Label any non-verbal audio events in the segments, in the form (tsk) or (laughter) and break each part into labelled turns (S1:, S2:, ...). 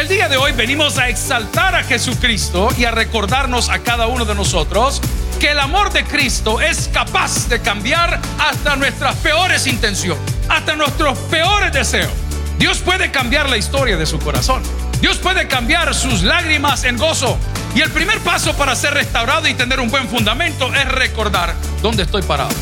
S1: El día de hoy venimos a exaltar a Jesucristo y a recordarnos a cada uno de nosotros que el amor de Cristo es capaz de cambiar hasta nuestras peores intenciones, hasta nuestros peores deseos. Dios puede cambiar la historia de su corazón. Dios puede cambiar sus lágrimas en gozo. Y el primer paso para ser restaurado y tener un buen fundamento es recordar dónde estoy parado.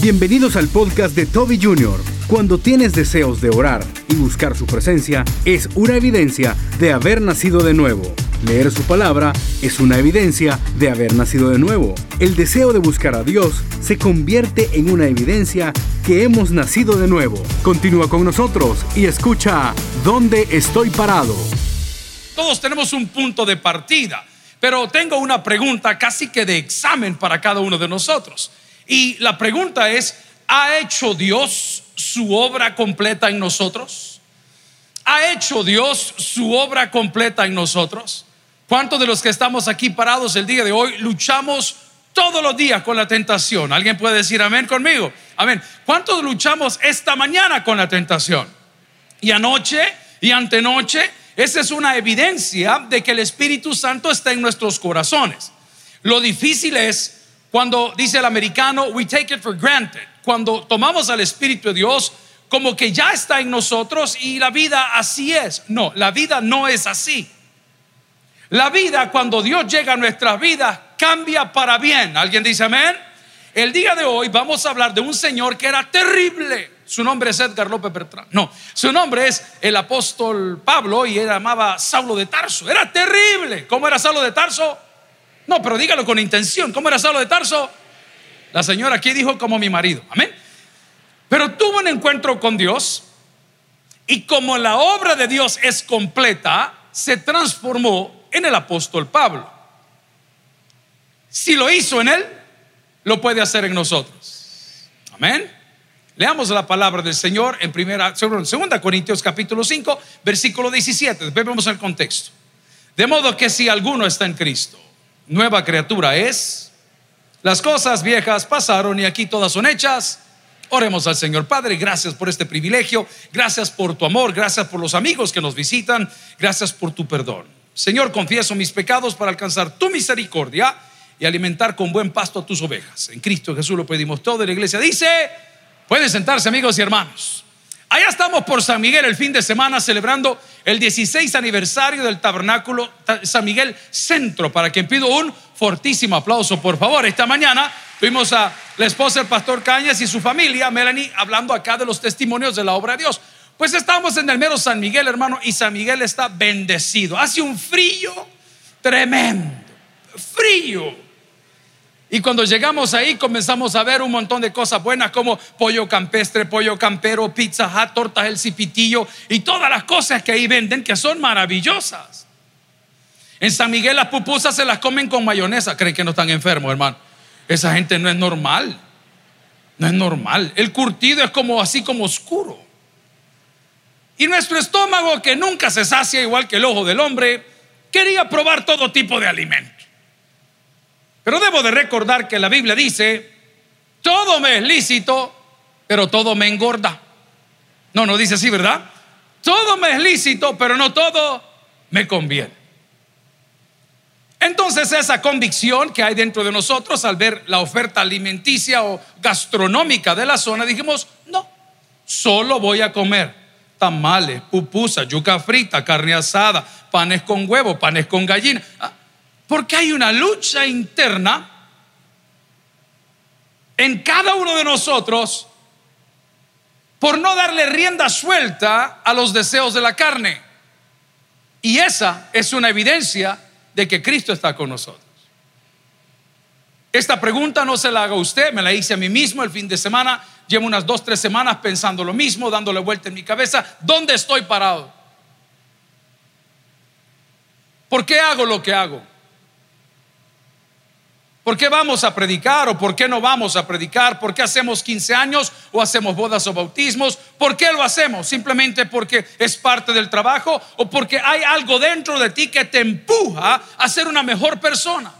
S2: Bienvenidos al podcast de Toby Jr. Cuando tienes deseos de orar y buscar su presencia, es una evidencia de haber nacido de nuevo. Leer su palabra es una evidencia de haber nacido de nuevo. El deseo de buscar a Dios se convierte en una evidencia que hemos nacido de nuevo. Continúa con nosotros y escucha ¿Dónde estoy parado?
S1: Todos tenemos un punto de partida, pero tengo una pregunta casi que de examen para cada uno de nosotros. Y la pregunta es, ¿ha hecho Dios su obra completa en nosotros? ¿Ha hecho Dios su obra completa en nosotros? ¿Cuántos de los que estamos aquí parados el día de hoy luchamos todos los días con la tentación? ¿Alguien puede decir amén conmigo? Amén. ¿Cuántos luchamos esta mañana con la tentación? Y anoche y antenoche, esa es una evidencia de que el Espíritu Santo está en nuestros corazones. Lo difícil es cuando dice el americano, we take it for granted. Cuando tomamos al Espíritu de Dios como que ya está en nosotros y la vida así es. No, la vida no es así. La vida cuando Dios llega a nuestras vidas cambia para bien. ¿Alguien dice amén? El día de hoy vamos a hablar de un señor que era terrible. Su nombre es Edgar López Bertrán. No, su nombre es el apóstol Pablo y él llamaba Saulo de Tarso. Era terrible. ¿Cómo era Saulo de Tarso? No, pero dígalo con intención. ¿Cómo era Saulo de Tarso? La señora aquí dijo como mi marido. Amén. Pero tuvo un encuentro con Dios y como la obra de Dios es completa, se transformó en el apóstol Pablo. Si lo hizo en él, lo puede hacer en nosotros. Amén. Leamos la palabra del Señor en primera, segunda Corintios capítulo 5, versículo 17. Después vemos el contexto. De modo que si alguno está en Cristo, nueva criatura es. Las cosas viejas pasaron y aquí todas son hechas. Oremos al Señor Padre, gracias por este privilegio, gracias por tu amor, gracias por los amigos que nos visitan, gracias por tu perdón. Señor, confieso mis pecados para alcanzar tu misericordia y alimentar con buen pasto a tus ovejas. En Cristo Jesús lo pedimos todo. Y la iglesia dice, pueden sentarse amigos y hermanos. Allá estamos por San Miguel el fin de semana celebrando el 16 aniversario del tabernáculo San Miguel Centro, para quien pido un fortísimo aplauso, por favor. Esta mañana fuimos a la esposa del pastor Cañas y su familia, Melanie, hablando acá de los testimonios de la obra de Dios. Pues estamos en el mero San Miguel, hermano, y San Miguel está bendecido. Hace un frío tremendo, frío. Y cuando llegamos ahí comenzamos a ver un montón de cosas buenas como pollo campestre, pollo campero, pizza tortas el cipitillo y todas las cosas que ahí venden que son maravillosas. En San Miguel las pupusas se las comen con mayonesa. Creen que no están enfermos, hermano. Esa gente no es normal. No es normal. El curtido es como así como oscuro. Y nuestro estómago, que nunca se sacia igual que el ojo del hombre, quería probar todo tipo de alimentos. Pero debo de recordar que la Biblia dice, todo me es lícito, pero todo me engorda. No, no dice así, ¿verdad? Todo me es lícito, pero no todo me conviene. Entonces esa convicción que hay dentro de nosotros al ver la oferta alimenticia o gastronómica de la zona, dijimos, no, solo voy a comer tamales, pupusas, yuca frita, carne asada, panes con huevo, panes con gallina. Porque hay una lucha interna en cada uno de nosotros por no darle rienda suelta a los deseos de la carne. Y esa es una evidencia de que Cristo está con nosotros. Esta pregunta no se la haga usted, me la hice a mí mismo el fin de semana. Llevo unas dos, tres semanas pensando lo mismo, dándole vuelta en mi cabeza. ¿Dónde estoy parado? ¿Por qué hago lo que hago? ¿Por qué vamos a predicar o por qué no vamos a predicar? ¿Por qué hacemos 15 años o hacemos bodas o bautismos? ¿Por qué lo hacemos? ¿Simplemente porque es parte del trabajo o porque hay algo dentro de ti que te empuja a ser una mejor persona?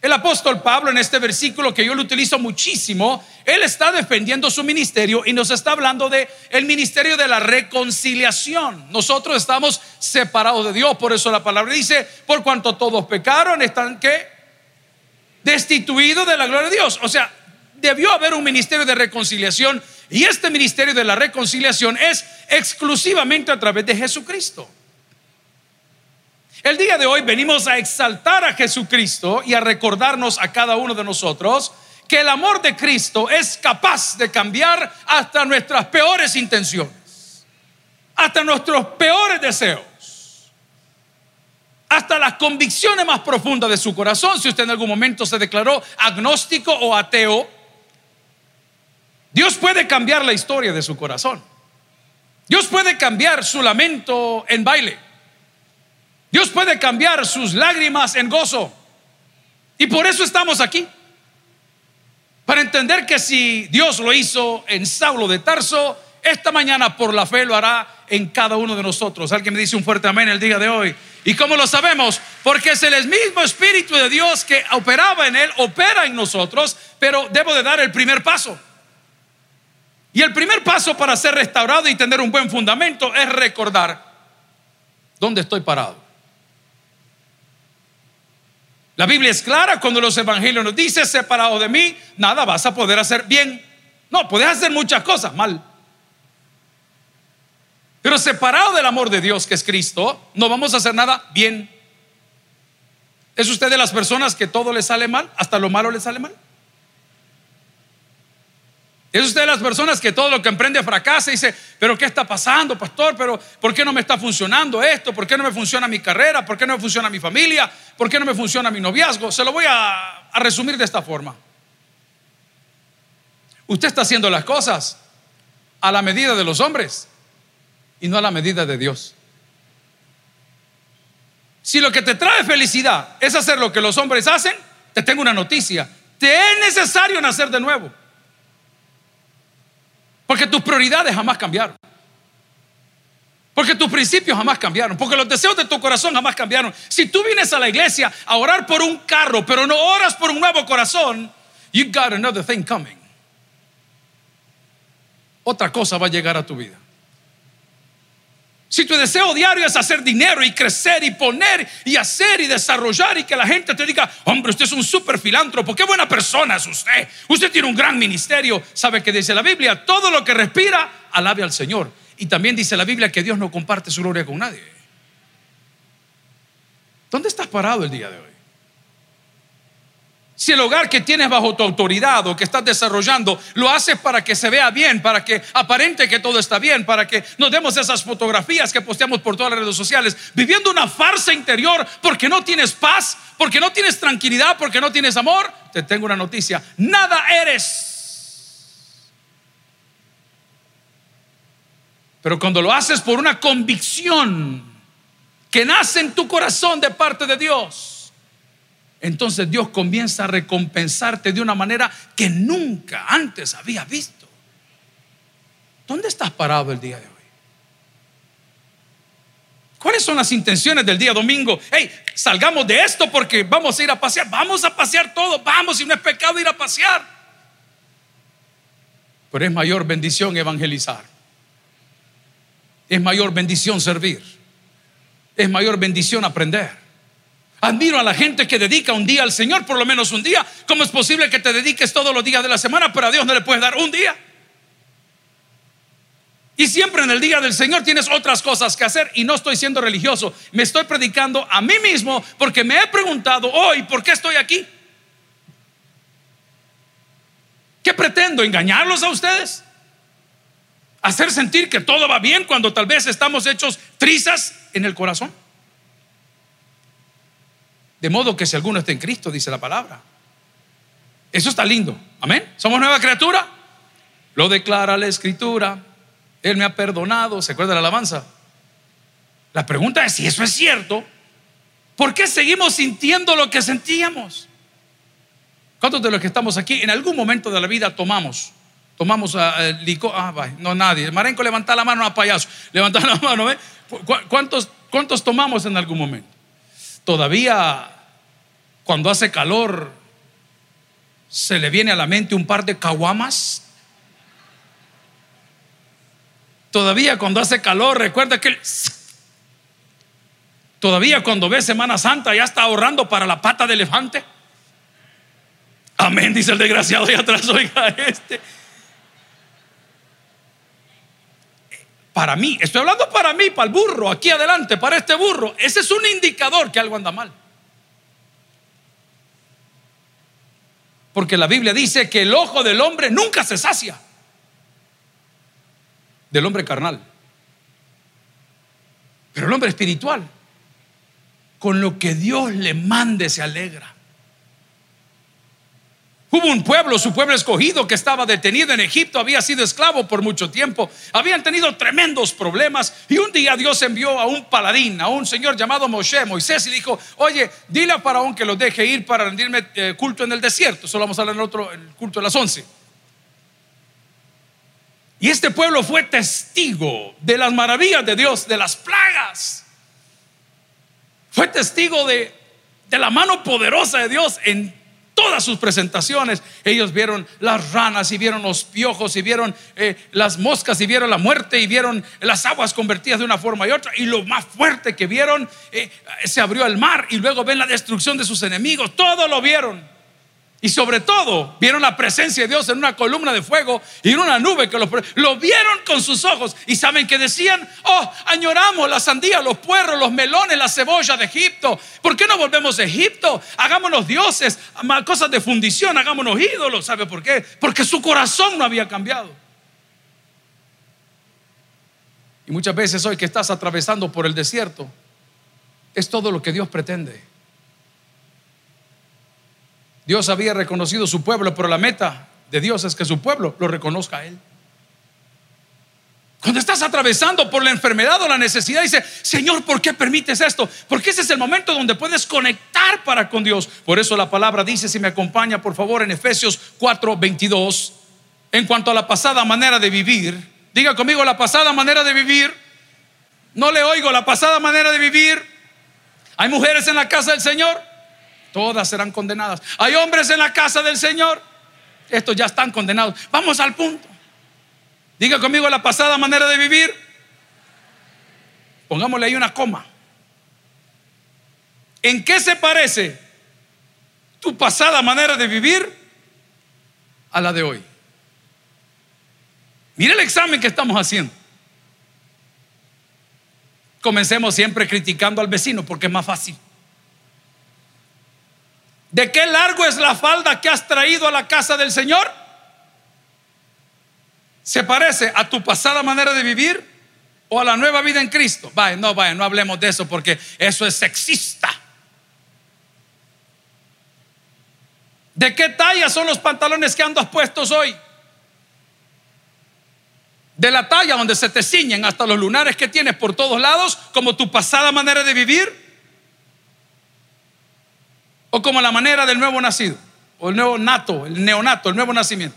S1: El apóstol Pablo en este versículo que yo lo utilizo muchísimo, él está defendiendo su ministerio y nos está hablando de el ministerio de la reconciliación. Nosotros estamos separados de Dios, por eso la palabra dice, por cuanto todos pecaron, están que destituidos de la gloria de Dios. O sea, debió haber un ministerio de reconciliación y este ministerio de la reconciliación es exclusivamente a través de Jesucristo. El día de hoy venimos a exaltar a Jesucristo y a recordarnos a cada uno de nosotros que el amor de Cristo es capaz de cambiar hasta nuestras peores intenciones, hasta nuestros peores deseos, hasta las convicciones más profundas de su corazón. Si usted en algún momento se declaró agnóstico o ateo, Dios puede cambiar la historia de su corazón. Dios puede cambiar su lamento en baile. Dios puede cambiar sus lágrimas en gozo. Y por eso estamos aquí. Para entender que si Dios lo hizo en Saulo de Tarso, esta mañana por la fe lo hará en cada uno de nosotros. Alguien me dice un fuerte amén el día de hoy. ¿Y cómo lo sabemos? Porque es el mismo Espíritu de Dios que operaba en él, opera en nosotros, pero debo de dar el primer paso. Y el primer paso para ser restaurado y tener un buen fundamento es recordar dónde estoy parado. La Biblia es clara cuando los evangelios nos dice, separado de mí, nada vas a poder hacer bien. No, puedes hacer muchas cosas mal. Pero separado del amor de Dios, que es Cristo, no vamos a hacer nada bien. ¿Es usted de las personas que todo le sale mal? ¿Hasta lo malo le sale mal? Es usted de las personas que todo lo que emprende fracasa y dice, pero ¿qué está pasando, pastor? Pero ¿por qué no me está funcionando esto? ¿Por qué no me funciona mi carrera? ¿Por qué no me funciona mi familia? ¿Por qué no me funciona mi noviazgo? Se lo voy a, a resumir de esta forma. Usted está haciendo las cosas a la medida de los hombres y no a la medida de Dios. Si lo que te trae felicidad es hacer lo que los hombres hacen, te tengo una noticia. Te es necesario nacer de nuevo. Porque tus prioridades jamás cambiaron. Porque tus principios jamás cambiaron. Porque los deseos de tu corazón jamás cambiaron. Si tú vienes a la iglesia a orar por un carro, pero no oras por un nuevo corazón, you got another thing coming. Otra cosa va a llegar a tu vida. Si tu deseo diario es hacer dinero y crecer y poner y hacer y desarrollar y que la gente te diga, hombre, usted es un super filántropo, qué buena persona es usted, usted tiene un gran ministerio, ¿sabe que dice la Biblia? Todo lo que respira, alabe al Señor. Y también dice la Biblia que Dios no comparte su gloria con nadie. ¿Dónde estás parado el día de hoy? Si el hogar que tienes bajo tu autoridad o que estás desarrollando lo haces para que se vea bien, para que aparente que todo está bien, para que nos demos esas fotografías que posteamos por todas las redes sociales, viviendo una farsa interior porque no tienes paz, porque no tienes tranquilidad, porque no tienes amor, te tengo una noticia, nada eres. Pero cuando lo haces por una convicción que nace en tu corazón de parte de Dios, entonces Dios comienza a recompensarte de una manera que nunca antes había visto. ¿Dónde estás parado el día de hoy? ¿Cuáles son las intenciones del día domingo? Hey, salgamos de esto porque vamos a ir a pasear. Vamos a pasear todo. Vamos, y no es pecado ir a pasear. Pero es mayor bendición evangelizar. Es mayor bendición servir. Es mayor bendición aprender. Admiro a la gente que dedica un día al Señor, por lo menos un día. ¿Cómo es posible que te dediques todos los días de la semana, pero a Dios no le puedes dar un día? Y siempre en el día del Señor tienes otras cosas que hacer y no estoy siendo religioso. Me estoy predicando a mí mismo porque me he preguntado hoy, ¿por qué estoy aquí? ¿Qué pretendo? ¿Engañarlos a ustedes? ¿Hacer sentir que todo va bien cuando tal vez estamos hechos trizas en el corazón? De modo que si alguno está en Cristo, dice la palabra. Eso está lindo. Amén. Somos nueva criatura. Lo declara la escritura. Él me ha perdonado. ¿Se acuerda la alabanza? La pregunta es si eso es cierto. ¿Por qué seguimos sintiendo lo que sentíamos? ¿Cuántos de los que estamos aquí en algún momento de la vida tomamos? Tomamos a, licor. Ah, no, nadie. Marenco, levanta la mano a payaso. Levanta la mano. ¿eh? ¿Cuántos, ¿Cuántos tomamos en algún momento? Todavía cuando hace calor, se le viene a la mente un par de caguamas. Todavía cuando hace calor, recuerda que (tsk) todavía cuando ve Semana Santa ya está ahorrando para la pata de elefante. Amén, dice el desgraciado y atrás, oiga este. Para mí, estoy hablando para mí, para el burro, aquí adelante, para este burro. Ese es un indicador que algo anda mal. Porque la Biblia dice que el ojo del hombre nunca se sacia. Del hombre carnal. Pero el hombre espiritual, con lo que Dios le mande, se alegra. Hubo un pueblo, su pueblo escogido, que estaba detenido en Egipto, había sido esclavo por mucho tiempo, habían tenido tremendos problemas y un día Dios envió a un paladín, a un señor llamado Moshe, Moisés, y dijo, oye, dile a Faraón que lo deje ir para rendirme eh, culto en el desierto. Solo vamos a hablar en otro, el culto de las once. Y este pueblo fue testigo de las maravillas de Dios, de las plagas. Fue testigo de, de la mano poderosa de Dios en todas sus presentaciones. Ellos vieron las ranas y vieron los piojos y vieron eh, las moscas y vieron la muerte y vieron las aguas convertidas de una forma y otra. Y lo más fuerte que vieron, eh, se abrió el mar y luego ven la destrucción de sus enemigos. Todo lo vieron. Y sobre todo, vieron la presencia de Dios en una columna de fuego y en una nube que lo, lo vieron con sus ojos. Y saben que decían, oh, añoramos la sandía, los puerros, los melones, la cebolla de Egipto. ¿Por qué no volvemos a Egipto? Hagámonos dioses, cosas de fundición, hagámonos ídolos. ¿Sabe por qué? Porque su corazón no había cambiado. Y muchas veces hoy que estás atravesando por el desierto, es todo lo que Dios pretende Dios había reconocido su pueblo, pero la meta de Dios es que su pueblo lo reconozca a Él. Cuando estás atravesando por la enfermedad o la necesidad, dice, Señor, ¿por qué permites esto? Porque ese es el momento donde puedes conectar para con Dios. Por eso la palabra dice, si me acompaña, por favor, en Efesios 4, 22, en cuanto a la pasada manera de vivir, diga conmigo la pasada manera de vivir. No le oigo la pasada manera de vivir. Hay mujeres en la casa del Señor todas serán condenadas. Hay hombres en la casa del Señor, estos ya están condenados. Vamos al punto. Diga conmigo la pasada manera de vivir. Pongámosle ahí una coma. ¿En qué se parece tu pasada manera de vivir a la de hoy? Mire el examen que estamos haciendo. Comencemos siempre criticando al vecino porque es más fácil. ¿De qué largo es la falda que has traído a la casa del Señor? ¿Se parece a tu pasada manera de vivir o a la nueva vida en Cristo? Vaya, no, vaya, no hablemos de eso porque eso es sexista. ¿De qué talla son los pantalones que andas puestos hoy? De la talla donde se te ciñen hasta los lunares que tienes por todos lados, como tu pasada manera de vivir o como la manera del nuevo nacido, o el nuevo nato, el neonato, el nuevo nacimiento.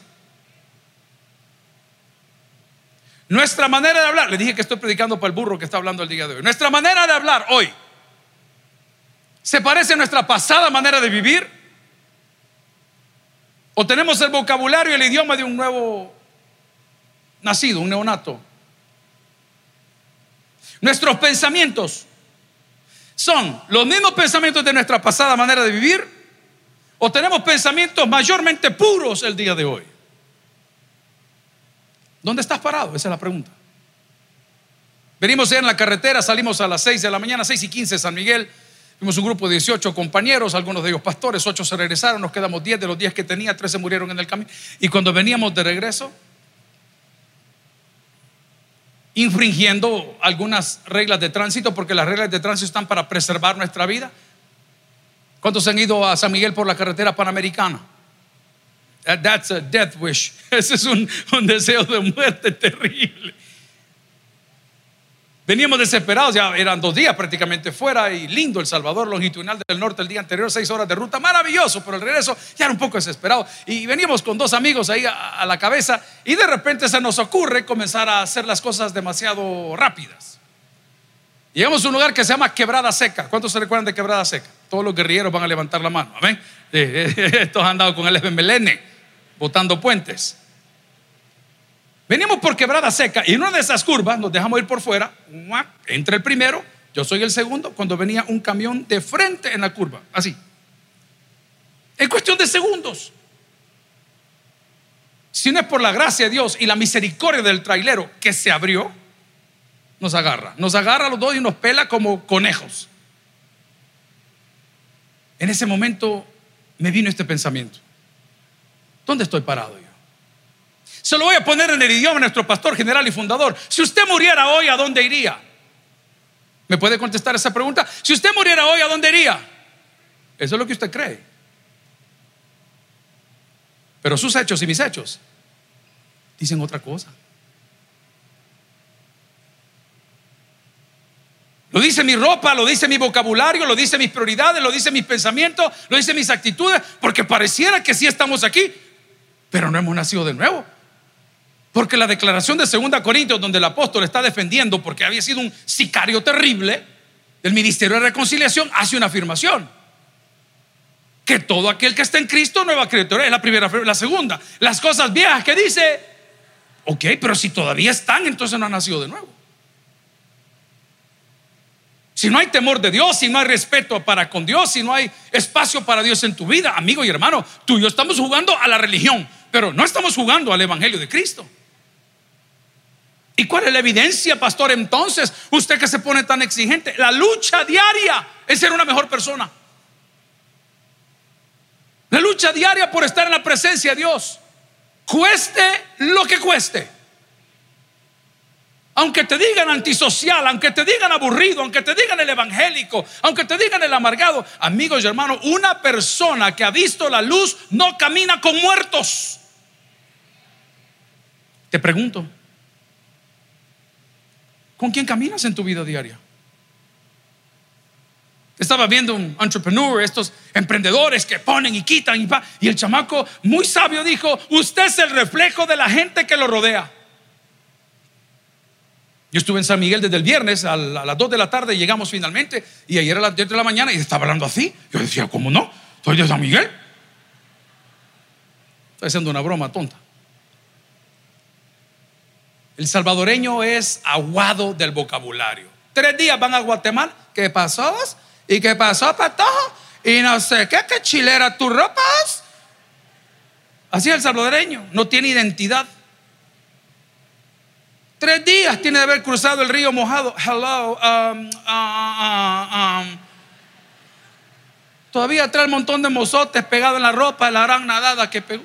S1: Nuestra manera de hablar, le dije que estoy predicando para el burro que está hablando el día de hoy. Nuestra manera de hablar hoy se parece a nuestra pasada manera de vivir. O tenemos el vocabulario y el idioma de un nuevo nacido, un neonato. Nuestros pensamientos son los mismos pensamientos de nuestra pasada manera de vivir o tenemos pensamientos mayormente puros el día de hoy. ¿Dónde estás parado? Esa es la pregunta. Venimos en la carretera, salimos a las 6 de la mañana, 6 y 15 San Miguel. Fuimos un grupo de 18 compañeros, algunos de ellos pastores, 8 se regresaron, nos quedamos 10 de los 10 que tenía, 13 murieron en el camino. Y cuando veníamos de regreso, infringiendo algunas reglas de tránsito, porque las reglas de tránsito están para preservar nuestra vida. ¿Cuántos han ido a San Miguel por la carretera panamericana? That's a death wish. (laughs) Ese es un, un deseo de muerte terrible. Veníamos desesperados, ya eran dos días prácticamente fuera y lindo El Salvador, longitudinal del norte el día anterior, seis horas de ruta, maravilloso, pero el regreso ya era un poco desesperado. Y veníamos con dos amigos ahí a, la cabeza y de repente se nos ocurre comenzar a hacer las cosas demasiado rápidas. Llegamos a un lugar que se llama Quebrada Seca. ¿Cuántos se recuerdan de Quebrada Seca? Todos los guerrilleros van a levantar la mano. Amén. (laughs) Estos han dado con el FMLN, botando puentes. Venimos por quebrada seca y en una de esas curvas nos dejamos ir por fuera. Entra el primero, yo soy el segundo. Cuando venía un camión de frente en la curva, así. En cuestión de segundos. Si no es por la gracia de Dios y la misericordia del trailero que se abrió, nos agarra. Nos agarra a los dos y nos pela como conejos. En ese momento me vino este pensamiento. ¿Dónde estoy parado yo? Se lo voy a poner en el idioma de nuestro pastor general y fundador. Si usted muriera hoy, ¿a dónde iría? ¿Me puede contestar esa pregunta? Si usted muriera hoy, ¿a dónde iría? Eso es lo que usted cree. Pero sus hechos y mis hechos dicen otra cosa. Lo dice mi ropa, lo dice mi vocabulario, lo dice mis prioridades, lo dice mis pensamientos, lo dice mis actitudes, porque pareciera que sí estamos aquí, pero no hemos nacido de nuevo. Porque la declaración de 2 Corintios, donde el apóstol está defendiendo, porque había sido un sicario terrible del ministerio de reconciliación, hace una afirmación. Que todo aquel que está en Cristo, nueva criatura, es la primera, la segunda. Las cosas viejas que dice, ok, pero si todavía están, entonces no han nacido de nuevo. Si no hay temor de Dios, si no hay respeto para con Dios, si no hay espacio para Dios en tu vida, amigo y hermano, tú y yo estamos jugando a la religión, pero no estamos jugando al Evangelio de Cristo. ¿Y cuál es la evidencia, pastor? Entonces, usted que se pone tan exigente, la lucha diaria es ser una mejor persona. La lucha diaria por estar en la presencia de Dios, cueste lo que cueste. Aunque te digan antisocial, aunque te digan aburrido, aunque te digan el evangélico, aunque te digan el amargado, amigos y hermanos, una persona que ha visto la luz no camina con muertos. Te pregunto, ¿con quién caminas en tu vida diaria? Estaba viendo un entrepreneur, estos emprendedores que ponen y quitan y, y el chamaco muy sabio dijo, usted es el reflejo de la gente que lo rodea. Yo estuve en San Miguel desde el viernes a, las 2 de la tarde, llegamos finalmente y ayer a las 10 de la mañana y estaba hablando así. Yo decía, ¿cómo no? Soy de San Miguel. Estoy haciendo una broma tonta. El salvadoreño es aguado del vocabulario. Tres días van a Guatemala. ¿Qué pasó? ¿Y qué pasó, patojo? Y no sé qué, qué chilera tus ropas. Así es el salvadoreño, no tiene identidad. Tres días tiene de haber cruzado el río mojado. Hello. Um, uh, uh, um. Todavía trae un montón de mozotes pegados en la ropa de la gran nadada que pegó.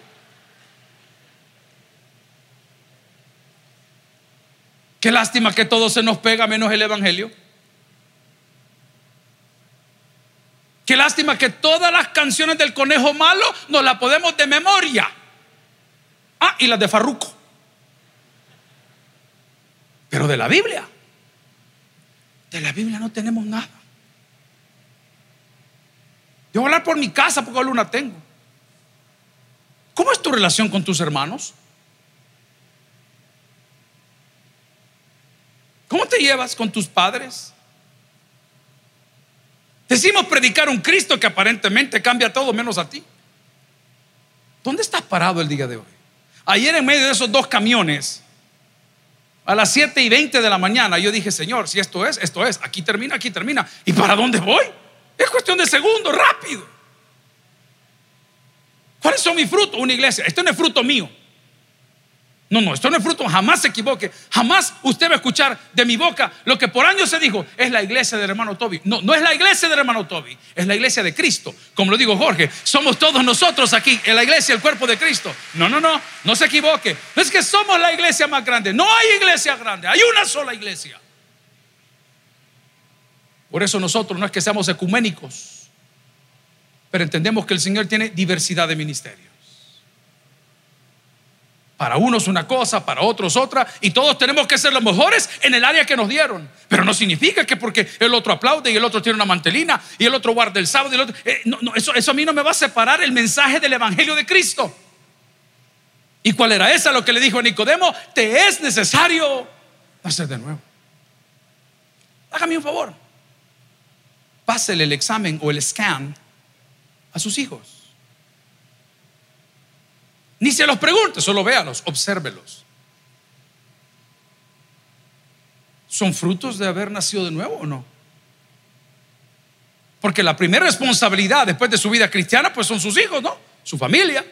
S1: Qué lástima que todo se nos pega menos el Evangelio. Qué lástima que todas las canciones del conejo malo nos las podemos de memoria. Ah, y las de Farruco. Pero de la Biblia, de la Biblia no tenemos nada. Yo voy a hablar por mi casa porque luna tengo. ¿Cómo es tu relación con tus hermanos? Te llevas con tus padres? Decimos predicar un Cristo que aparentemente cambia todo menos a ti. ¿Dónde estás parado el día de hoy? Ayer en medio de esos dos camiones a las 7 y 20 de la mañana yo dije, Señor, si esto es, esto es, aquí termina, aquí termina. ¿Y para dónde voy? Es cuestión de segundos, rápido. ¿Cuáles son mis frutos? Una iglesia. Esto no es fruto mío. No, no, esto no es fruto, jamás se equivoque. Jamás usted va a escuchar de mi boca lo que por años se dijo, es la iglesia del hermano Toby. No, no es la iglesia del hermano Toby, es la iglesia de Cristo. Como lo digo Jorge, somos todos nosotros aquí, en la iglesia, el cuerpo de Cristo. No, no, no, no se equivoque. No es que somos la iglesia más grande, no hay iglesia grande, hay una sola iglesia. Por eso nosotros no es que seamos ecuménicos, pero entendemos que el Señor tiene diversidad de ministerios. Para unos una cosa, para otros otra, y todos tenemos que ser los mejores en el área que nos dieron. Pero no significa que porque el otro aplaude y el otro tiene una mantelina y el otro guarda el sábado el otro... Eh, no, eso, eso a mí no me va a separar el mensaje del Evangelio de Cristo. ¿Y cuál era esa? Lo que le dijo a Nicodemo, te es necesario hacer de nuevo. Hágame un favor. pásele el examen o el scan a sus hijos. Ni se los pregunte, solo véalos, obsérvelos. ¿Son frutos de haber nacido de nuevo o no? Porque la primera responsabilidad después de su vida cristiana, pues son sus hijos, ¿no? Su familia.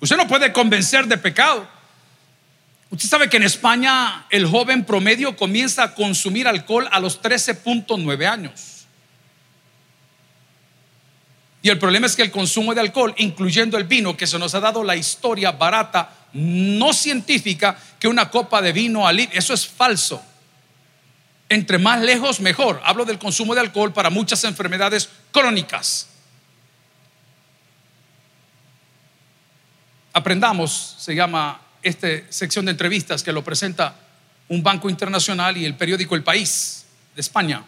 S1: Usted no puede convencer de pecado. Usted sabe que en España el joven promedio comienza a consumir alcohol a los 13.9 años. Y el problema es que el consumo de alcohol, incluyendo el vino, que se nos ha dado la historia barata, no científica, que una copa de vino al eso es falso. Entre más lejos, mejor. Hablo del consumo de alcohol para muchas enfermedades crónicas. Aprendamos, se llama esta sección de entrevistas que lo presenta un banco internacional y el periódico El País de España.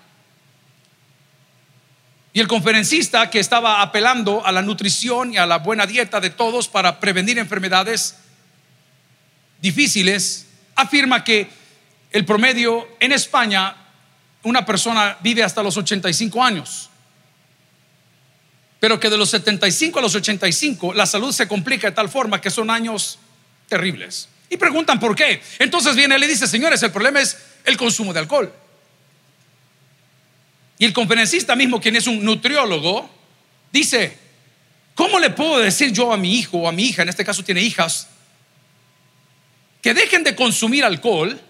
S1: Y el conferencista que estaba apelando a la nutrición y a la buena dieta de todos para prevenir enfermedades difíciles, afirma que el promedio en España, una persona vive hasta los 85 años, pero que de los 75 a los 85 la salud se complica de tal forma que son años terribles. Y preguntan por qué. Entonces viene él y dice, señores, el problema es el consumo de alcohol. Y el conferencista mismo, quien es un nutriólogo, dice, ¿cómo le puedo decir yo a mi hijo o a mi hija, en este caso tiene hijas, que dejen de consumir alcohol?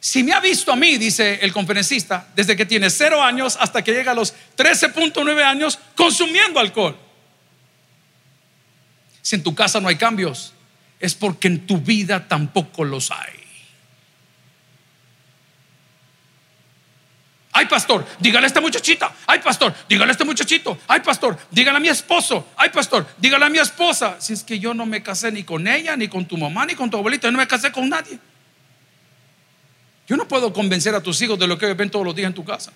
S1: Si me ha visto a mí, dice el conferencista, desde que tiene cero años hasta que llega a los 13.9 años consumiendo alcohol. Si en tu casa no hay cambios, es porque en tu vida tampoco los hay. Ay, pastor, dígale a esta muchachita. Ay, pastor, dígale a este muchachito. Ay, pastor, dígale a mi esposo. Ay, pastor, dígale a mi esposa. Si es que yo no me casé ni con ella, ni con tu mamá, ni con tu abuelita, yo no me casé con nadie. Yo no puedo convencer a tus hijos de lo que ven todos los días en tu casa.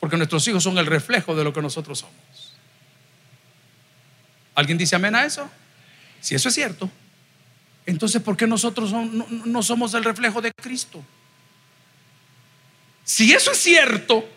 S1: Porque nuestros hijos son el reflejo de lo que nosotros somos. ¿Alguien dice amén a eso? Si eso es cierto, entonces ¿por qué nosotros no somos el reflejo de Cristo? Si eso es cierto,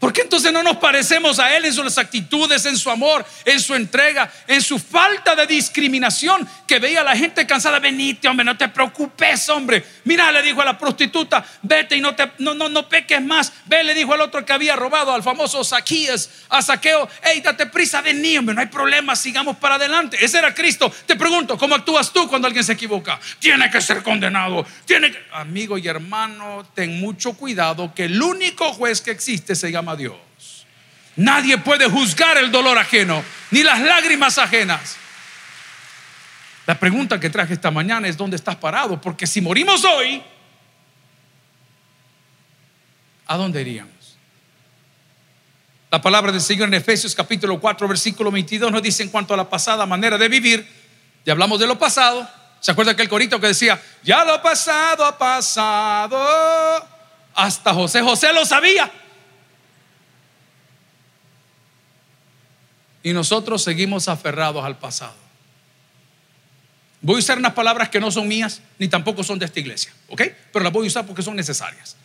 S1: ¿Por qué entonces no nos parecemos a Él en sus actitudes, en su amor, en su entrega, en su falta de discriminación que veía a la gente cansada? Venite, hombre, no te preocupes, hombre. Mira, le dijo a la prostituta, vete y no, te, no, no, no peques más. Ve, le dijo al otro que había robado, al famoso Saquías, a Saqueo, hey, date prisa, vení, hombre, no hay problema, sigamos para adelante. Ese era Cristo. Te pregunto, ¿cómo actúas tú cuando alguien se equivoca? Tiene que ser condenado. Tiene. Amigo y hermano, ten mucho cuidado que el único juez que existe se llama Dios. Nadie puede juzgar el dolor ajeno, ni las lágrimas ajenas. La pregunta que traje esta mañana es dónde estás parado, porque si morimos hoy, ¿a dónde iríamos? La palabra del Señor en Efesios capítulo 4, versículo 22 nos dice en cuanto a la pasada manera de vivir, ya hablamos de lo pasado, ¿se acuerda aquel corito que decía, ya lo pasado ha pasado? Hasta José José lo sabía. Y nosotros seguimos aferrados al pasado. Voy a usar unas palabras que no son mías ni tampoco son de esta iglesia, ¿ok? Pero las voy a usar porque son necesarias.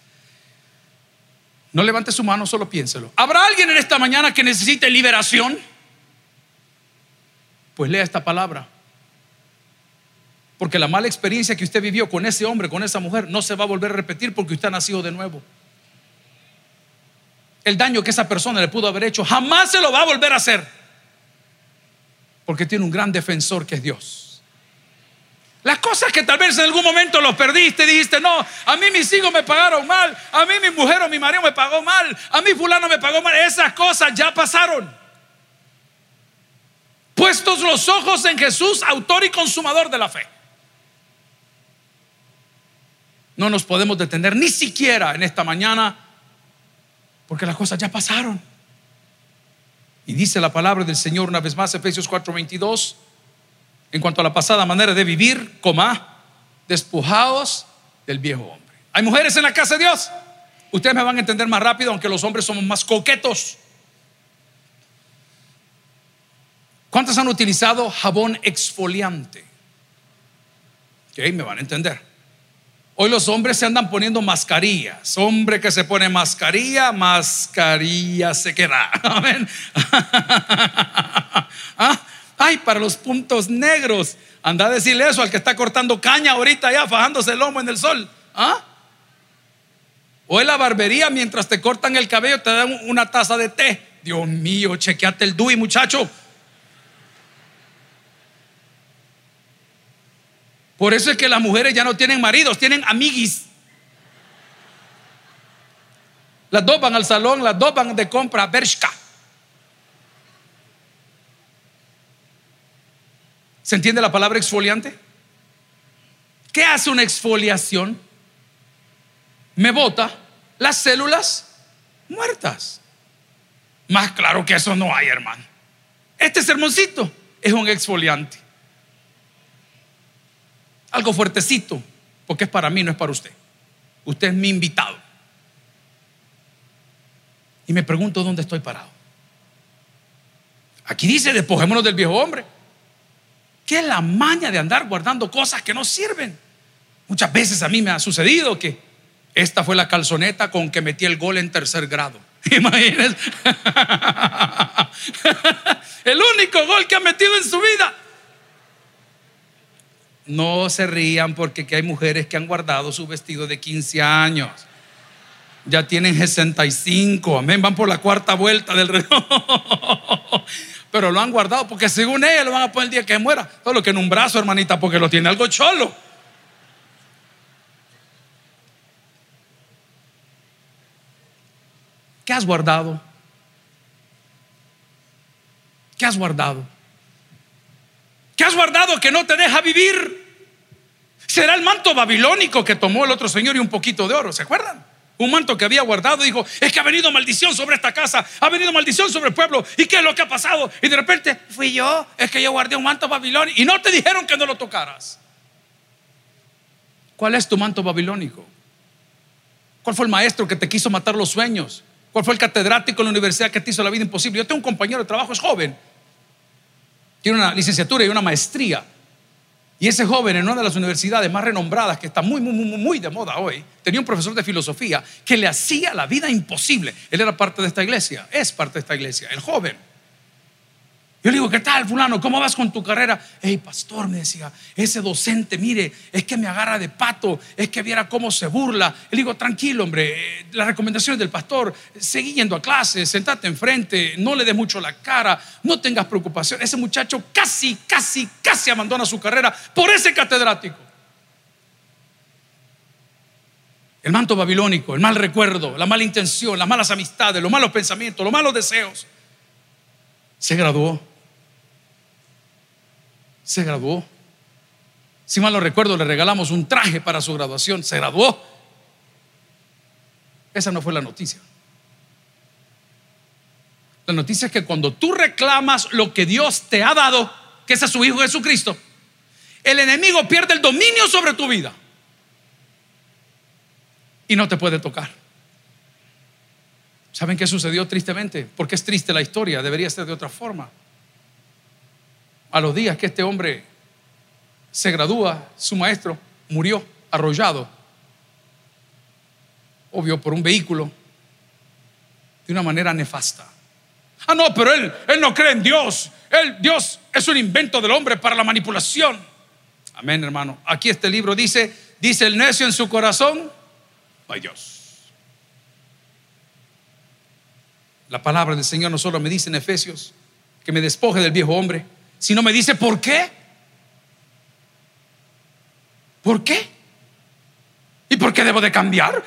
S1: No levante su mano, solo piénselo. ¿Habrá alguien en esta mañana que necesite liberación? Pues lea esta palabra. Porque la mala experiencia que usted vivió con ese hombre, con esa mujer, no se va a volver a repetir porque usted ha nacido de nuevo el daño que esa persona le pudo haber hecho, jamás se lo va a volver a hacer. Porque tiene un gran defensor que es Dios. Las cosas que tal vez en algún momento los perdiste, dijiste, no, a mí mis hijos me pagaron mal, a mí mi mujer o mi marido me pagó mal, a mí fulano me pagó mal, esas cosas ya pasaron. Puestos los ojos en Jesús, autor y consumador de la fe. No nos podemos detener ni siquiera en esta mañana porque las cosas ya pasaron. Y dice la palabra del Señor una vez más, Efesios 4:22, en cuanto a la pasada manera de vivir, coma, despojados del viejo hombre. Hay mujeres en la casa de Dios. Ustedes me van a entender más rápido, aunque los hombres somos más coquetos. ¿Cuántas han utilizado jabón exfoliante? Ok, me van a entender. Hoy los hombres se andan poniendo mascarillas. Hombre que se pone mascarilla, mascarilla se queda. (laughs) Amén. (laughs) ¿Ah? Ay, para los puntos negros. Anda a decirle eso al que está cortando caña ahorita ya, fajándose el lomo en el sol. ¿Ah? O en la barbería, mientras te cortan el cabello, te dan una taza de té. Dios mío, chequeate el DUI, muchacho. Por eso es que las mujeres ya no tienen maridos, tienen amiguis. Las dos van al salón, las dos van de compra a Bershka. ¿Se entiende la palabra exfoliante? ¿Qué hace una exfoliación? Me bota las células muertas. Más claro que eso no hay, hermano. Este sermoncito es un exfoliante algo fuertecito, porque es para mí, no es para usted. Usted es mi invitado. Y me pregunto dónde estoy parado. Aquí dice, despojémonos del viejo hombre. ¿Qué es la maña de andar guardando cosas que no sirven? Muchas veces a mí me ha sucedido que esta fue la calzoneta con que metí el gol en tercer grado. (laughs) Imagínense. (laughs) el único gol que ha metido en su vida. No se rían porque hay mujeres que han guardado su vestido de 15 años. Ya tienen 65, amén, van por la cuarta vuelta del reloj. (laughs) Pero lo han guardado porque según ella lo van a poner el día que muera. Todo lo que en un brazo, hermanita, porque lo tiene algo cholo. ¿Qué has guardado? ¿Qué has guardado? ¿Qué has guardado que no te deja vivir? Será el manto babilónico que tomó el otro señor y un poquito de oro, ¿se acuerdan? Un manto que había guardado dijo, es que ha venido maldición sobre esta casa, ha venido maldición sobre el pueblo. ¿Y qué es lo que ha pasado? Y de repente, fui yo, es que yo guardé un manto babilónico y no te dijeron que no lo tocaras. ¿Cuál es tu manto babilónico? ¿Cuál fue el maestro que te quiso matar los sueños? ¿Cuál fue el catedrático en la universidad que te hizo la vida imposible? Yo tengo un compañero de trabajo, es joven, tiene una licenciatura y una maestría. Y ese joven en una de las universidades más renombradas, que está muy, muy, muy, muy de moda hoy, tenía un profesor de filosofía que le hacía la vida imposible. Él era parte de esta iglesia, es parte de esta iglesia, el joven. Yo le digo, ¿qué tal, fulano? ¿Cómo vas con tu carrera? Hey, pastor, me decía, ese docente, mire, es que me agarra de pato, es que viera cómo se burla. Le digo, tranquilo, hombre, eh, las recomendaciones del pastor, seguí yendo a clase, sentate enfrente, no le dé mucho la cara, no tengas preocupación. Ese muchacho casi, casi, casi abandona su carrera por ese catedrático. El manto babilónico, el mal recuerdo, la mala intención, las malas amistades, los malos pensamientos, los malos deseos. Se graduó se graduó. Si mal no recuerdo, le regalamos un traje para su graduación. Se graduó. Esa no fue la noticia. La noticia es que cuando tú reclamas lo que Dios te ha dado, que es a su Hijo Jesucristo, el enemigo pierde el dominio sobre tu vida y no te puede tocar. ¿Saben qué sucedió tristemente? Porque es triste la historia, debería ser de otra forma a los días que este hombre se gradúa, su maestro murió arrollado, obvio, por un vehículo, de una manera nefasta. Ah, no, pero él, él no cree en Dios. Él, Dios es un invento del hombre para la manipulación. Amén, hermano. Aquí este libro dice, dice el necio en su corazón, ay Dios. La palabra del Señor no solo me dice en Efesios que me despoje del viejo hombre, si no me dice por qué. ¿Por qué? ¿Y por qué debo de cambiar?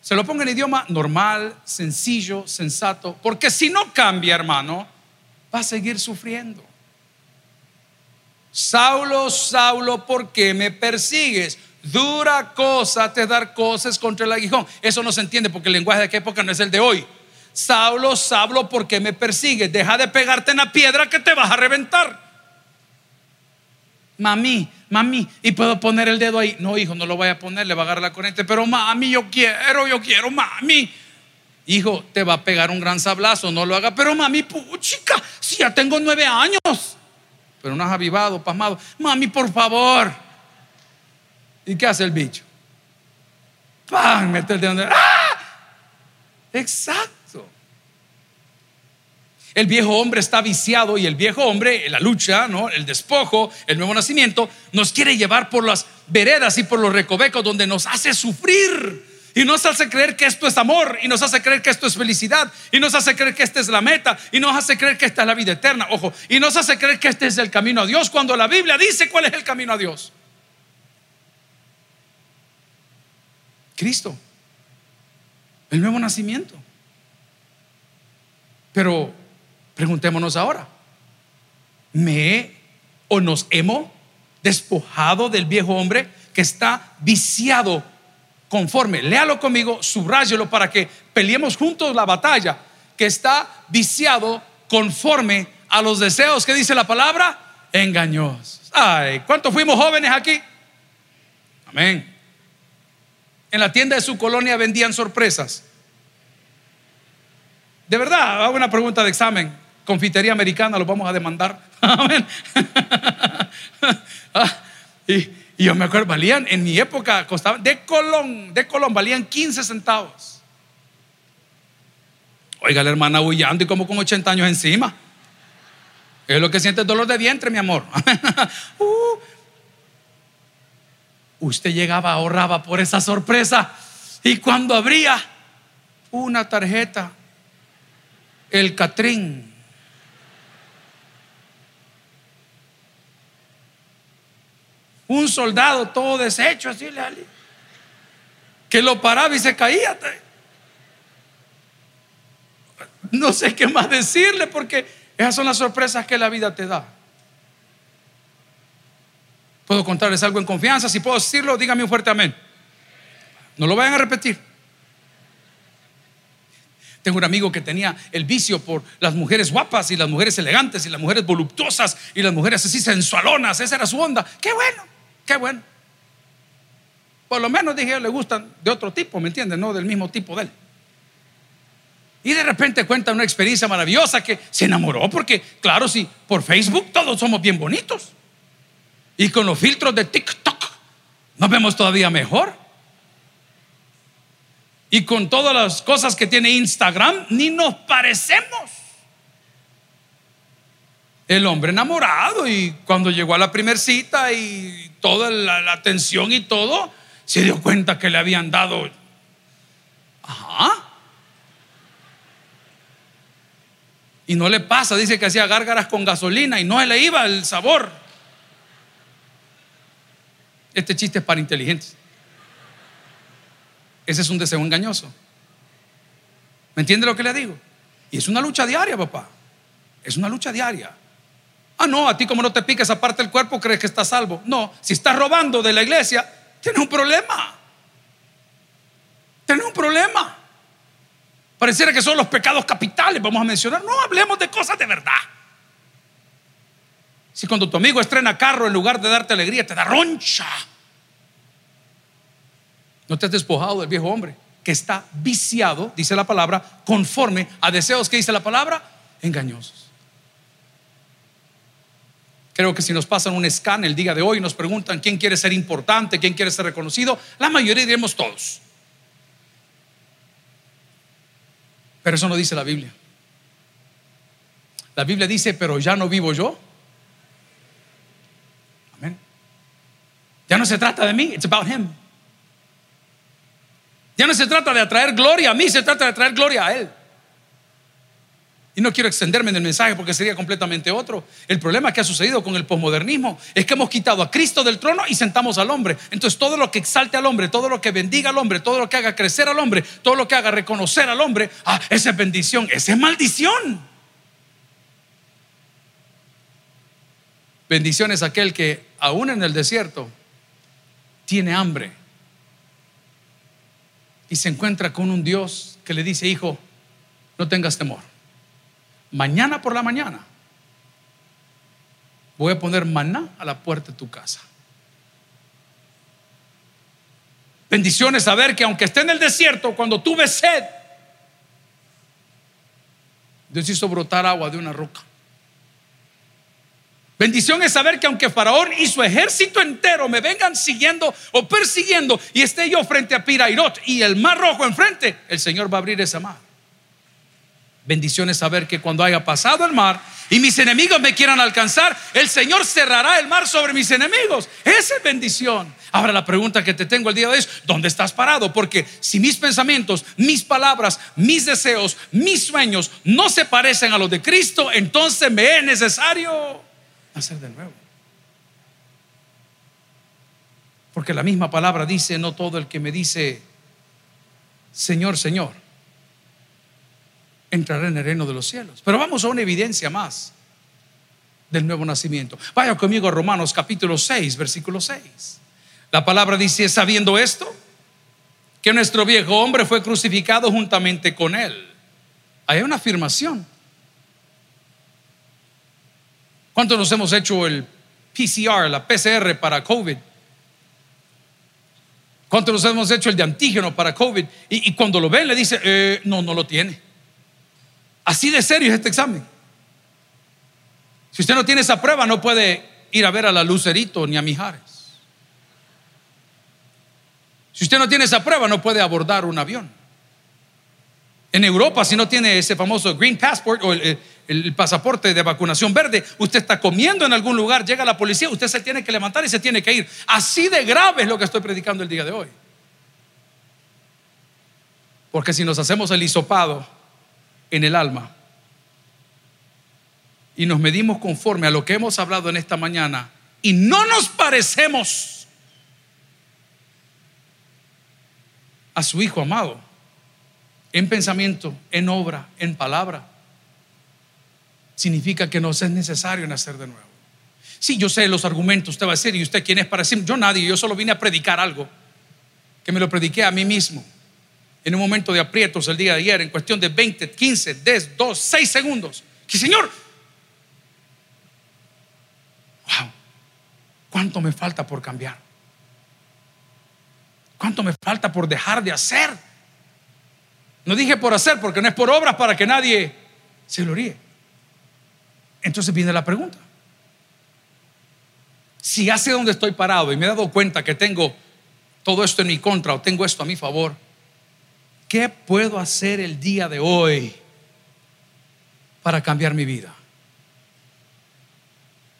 S1: Se lo pongo en idioma normal, sencillo, sensato, porque si no cambia, hermano, va a seguir sufriendo. Saulo, Saulo, ¿por qué me persigues? Dura cosa te dar cosas contra el aguijón. Eso no se entiende porque el lenguaje de aquella época no es el de hoy. Saulo, Saulo, ¿por qué me persigues? Deja de pegarte en la piedra que te vas a reventar. Mami, mami, y puedo poner el dedo ahí. No, hijo, no lo voy a poner, le va a agarrar la corriente. Pero mami, yo quiero, yo quiero, mami. Hijo, te va a pegar un gran sablazo, no lo haga. Pero mami, chica, si ya tengo nueve años. Pero no has avivado, pasmado. Mami, por favor. ¿Y qué hace el bicho? ¡Pam! Mete el dedo. ¡Ah! Exacto. El viejo hombre está viciado y el viejo hombre, la lucha, ¿no? el despojo, el nuevo nacimiento, nos quiere llevar por las veredas y por los recovecos donde nos hace sufrir. Y nos hace creer que esto es amor, y nos hace creer que esto es felicidad, y nos hace creer que esta es la meta, y nos hace creer que esta es la vida eterna, ojo, y nos hace creer que este es el camino a Dios, cuando la Biblia dice cuál es el camino a Dios. Cristo, el nuevo nacimiento. Pero preguntémonos ahora, ¿me o nos hemos despojado del viejo hombre que está viciado conforme? Léalo conmigo, subráyelo para que peleemos juntos la batalla, que está viciado conforme a los deseos que dice la palabra, engañosos. Ay, ¿cuántos fuimos jóvenes aquí? Amén. En la tienda de su colonia vendían sorpresas. De verdad, hago una pregunta de examen. Confitería americana, lo vamos a demandar. (laughs) (laughs) Ah, y, yo me acuerdo, valían, en mi época costaban, de Colón, de Colón, valían 15 centavos. Oiga, la hermana huyando y como con 80 años encima. Es lo que siente el dolor de vientre, mi amor. (laughs) Uh, usted llegaba, ahorraba por esa sorpresa. Y cuando abría una tarjeta, el Catrín. Un soldado todo deshecho, así, que lo paraba y se caía. No sé qué más decirle porque esas son las sorpresas que la vida te da. Puedo contarles algo en confianza. Si puedo decirlo, dígame un fuerte amén. No lo vayan a repetir. Tengo un amigo que tenía el vicio por las mujeres guapas y las mujeres elegantes y las mujeres voluptuosas y las mujeres así sensualonas. Esa era su onda. Qué bueno, qué bueno. Por lo menos dije, le gustan de otro tipo, ¿me entiendes? No del mismo tipo de él. Y de repente cuenta una experiencia maravillosa que se enamoró porque, claro, si por Facebook todos somos bien bonitos. Y con los filtros de TikTok nos vemos todavía mejor. Y con todas las cosas que tiene Instagram, ni nos parecemos. El hombre enamorado y cuando llegó a la primera cita y toda la, atención y todo, se dio cuenta que le habían dado... Ajá. Y no le pasa, dice que hacía gárgaras con gasolina y no le iba el sabor. Este chiste es para inteligentes. Ese es un deseo engañoso. ¿Me entiende lo que le digo? Y es una lucha diaria, papá. Es una lucha diaria. Ah, no, a ti como no te pica esa parte del cuerpo, crees que estás salvo. No, si estás robando de la iglesia, tienes un problema. Tienes un problema. Pareciera que son los pecados capitales, vamos a mencionar. No, hablemos de cosas de verdad. Si cuando tu amigo estrena carro, en lugar de darte alegría, te da roncha. No te has despojado del viejo hombre que está viciado, dice la palabra, conforme a deseos que dice la palabra, engañosos. Creo que si nos pasan un scan el día de hoy y nos preguntan quién quiere ser importante, quién quiere ser reconocido, la mayoría diremos todos. Pero eso no dice la Biblia. La Biblia dice, pero ya no vivo yo, Ya no se trata de mí, it's about him. Ya no se trata de atraer gloria a mí, se trata de atraer gloria a él. Y no quiero extenderme en el mensaje porque sería completamente otro. El problema que ha sucedido con el posmodernismo es que hemos quitado a Cristo del trono y sentamos al hombre. Entonces todo lo que exalte al hombre, todo lo que bendiga al hombre, todo lo que haga crecer al hombre, todo lo que haga reconocer al hombre, ah, esa es bendición, esa es maldición. Bendición es aquel que aún en el desierto tiene hambre y se encuentra con un Dios que le dice, hijo, no tengas temor. Mañana por la mañana voy a poner maná a la puerta de tu casa. Bendiciones saber que aunque esté en el desierto, cuando tuve sed, Dios hizo brotar agua de una roca. Bendición es saber que aunque Faraón y su ejército entero me vengan siguiendo o persiguiendo y esté yo frente a Pirairot y el mar rojo enfrente, el Señor va a abrir esa mar. Bendición es saber que cuando haya pasado el mar y mis enemigos me quieran alcanzar, el Señor cerrará el mar sobre mis enemigos. Esa es bendición. Ahora la pregunta que te tengo el día de hoy es, ¿dónde estás parado? Porque si mis pensamientos, mis palabras, mis deseos, mis sueños no se parecen a los de Cristo, entonces me es necesario hacer de nuevo. Porque la misma palabra dice, no todo el que me dice, Señor, Señor, entrará en el reino de los cielos. Pero vamos a una evidencia más del nuevo nacimiento. Vaya conmigo a Romanos capítulo 6, versículo 6. La palabra dice, sabiendo esto, que nuestro viejo hombre fue crucificado juntamente con él. Hay una afirmación. ¿Cuántos nos hemos hecho el PCR, la PCR para COVID? ¿Cuántos nos hemos hecho el de antígeno para COVID? Y, cuando lo ven le dice, eh, no, no lo tiene. Así de serio es este examen. Si usted no tiene esa prueba, no puede ir a ver a la Lucerito ni a Mijares. Si usted no tiene esa prueba, no puede abordar un avión. En Europa, si no tiene ese famoso Green Passport o el, pasaporte de vacunación verde, usted está comiendo en algún lugar, llega la policía, usted se tiene que levantar y se tiene que ir. Así de grave es lo que estoy predicando el día de hoy. Porque si nos hacemos el hisopado en el alma y nos medimos conforme a lo que hemos hablado en esta mañana y no nos parecemos a su Hijo amado en pensamiento, en obra, en palabra, significa que nos es necesario nacer de nuevo. Sí, yo sé los argumentos, usted va a decir, ¿y usted quién es para decir? Yo nadie, yo solo vine a predicar algo, que me lo prediqué a mí mismo, en un momento de aprietos el día de ayer, en cuestión de 20, 15, 10, 2, 6 segundos, que Señor, wow, ¿cuánto me falta por cambiar? ¿Cuánto me falta por dejar de hacer? No dije por hacer, porque no es por obras para que nadie se lo ríe. Entonces viene la pregunta. Si hace donde estoy parado y me he dado cuenta que tengo todo esto en mi contra o tengo esto a mi favor, ¿qué puedo hacer el día de hoy para cambiar mi vida?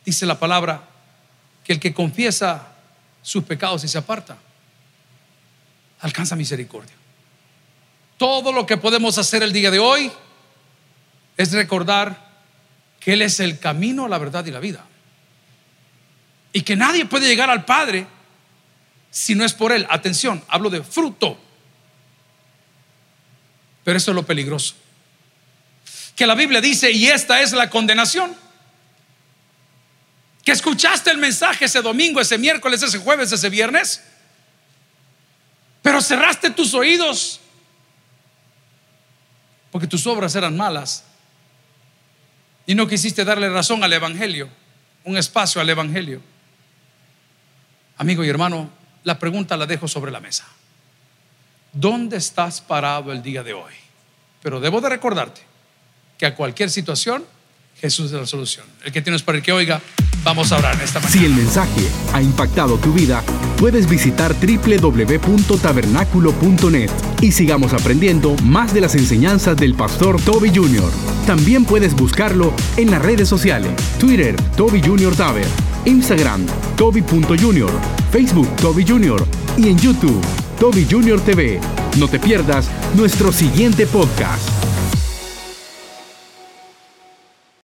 S1: Dice la palabra que el que confiesa sus pecados y se aparta, alcanza misericordia. Todo lo que podemos hacer el día de hoy es recordar que Él es el camino, la verdad y la vida. Y que nadie puede llegar al Padre si no es por Él. Atención, hablo de fruto. Pero eso es lo peligroso. Que la Biblia dice, y esta es la condenación. Que escuchaste el mensaje ese domingo, ese miércoles, ese jueves, ese viernes. Pero cerraste tus oídos porque tus obras eran malas y no quisiste darle razón al Evangelio, un espacio al Evangelio. Amigo y hermano, la pregunta la dejo sobre la mesa. ¿Dónde estás parado el día de hoy? Pero debo de recordarte que a cualquier situación Jesús es la solución. El que tienes para el que oiga, vamos a orar en esta mañana.
S2: Si el mensaje ha impactado tu vida, puedes visitar www.tabernaculo.net y sigamos aprendiendo más de las enseñanzas del pastor Toby Jr. También puedes buscarlo en las redes sociales, Twitter, Toby Jr. Taber, Instagram, Toby.Jr., Facebook, Toby Jr. y en YouTube, Toby Jr. TV. No te pierdas nuestro siguiente podcast.